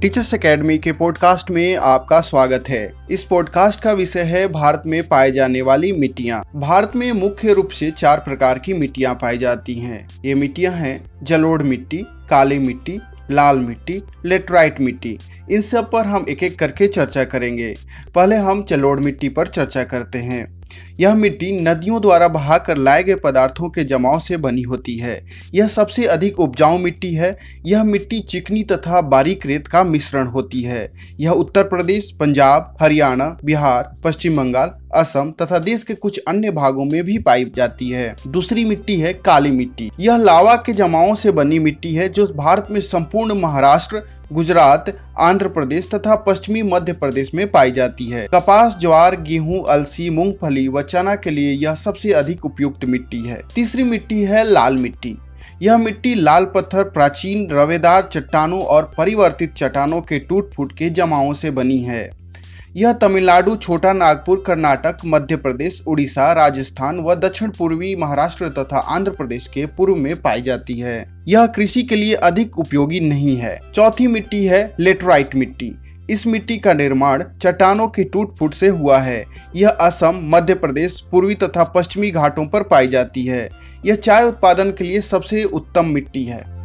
Teachers academy के podcast में आपका स्वागत है। इस पॉडकास्ट का विषय है भारत में पाए जाने वाली मिट्टियाँ। भारत में मुख्य रूप से चार प्रकार की मिट्टियाँ पाई जाती हैं। ये मिट्टियाँ हैं जलोढ़ मिट्टी, काली मिट्टी, लाल मिट्टी, लेटराइट मिट्टी। इन सब पर हम एक एक करके चर्चा करेंगे। पहले हम जलोढ़ मिट्टी पर चर्चा करते हैं। यह मिट्टी नदियों द्वारा बहाकर लाए गए पदार्थों के जमाव से बनी होती है। यह सबसे अधिक उपजाऊ मिट्टी है। यह मिट्टी चिकनी तथा बारीक रेत का मिश्रण होती है। यह उत्तर प्रदेश, पंजाब, हरियाणा, बिहार, पश्चिम बंगाल, असम तथा देश के कुछ अन्य भागों में भी पाई जाती है। दूसरी मिट्टी है काली मिट्टी। यह लावा के जमावों से बनी मिट्टी है, जो भारत में संपूर्ण महाराष्ट्र गुजरात, आंध्र प्रदेश तथा पश्चिमी मध्य प्रदेश में पाई जाती है। कपास, ज्वार, गेहूँ, अलसी, मूंगफली व चना के लिए यह सबसे अधिक उपयुक्त मिट्टी है। तीसरी मिट्टी है लाल मिट्टी। यह मिट्टी लाल पत्थर, प्राचीन रवेदार चट्टानों और परिवर्तित चट्टानों के टूट फूट के जमाओं से बनी है। यह तमिलनाडु, छोटा नागपुर, कर्नाटक, मध्य प्रदेश, उड़ीसा, राजस्थान व दक्षिण पूर्वी महाराष्ट्र तथा आंध्र प्रदेश के पूर्व में पाई जाती है। यह कृषि के लिए अधिक उपयोगी नहीं है। चौथी मिट्टी है लेटराइट मिट्टी। इस मिट्टी का निर्माण चट्टानों की टूट फूट से हुआ है। यह असम, मध्य प्रदेश, पूर्वी तथा पश्चिमी घाटों पर पाई जाती है। यह चाय उत्पादन के लिए सबसे उत्तम मिट्टी है।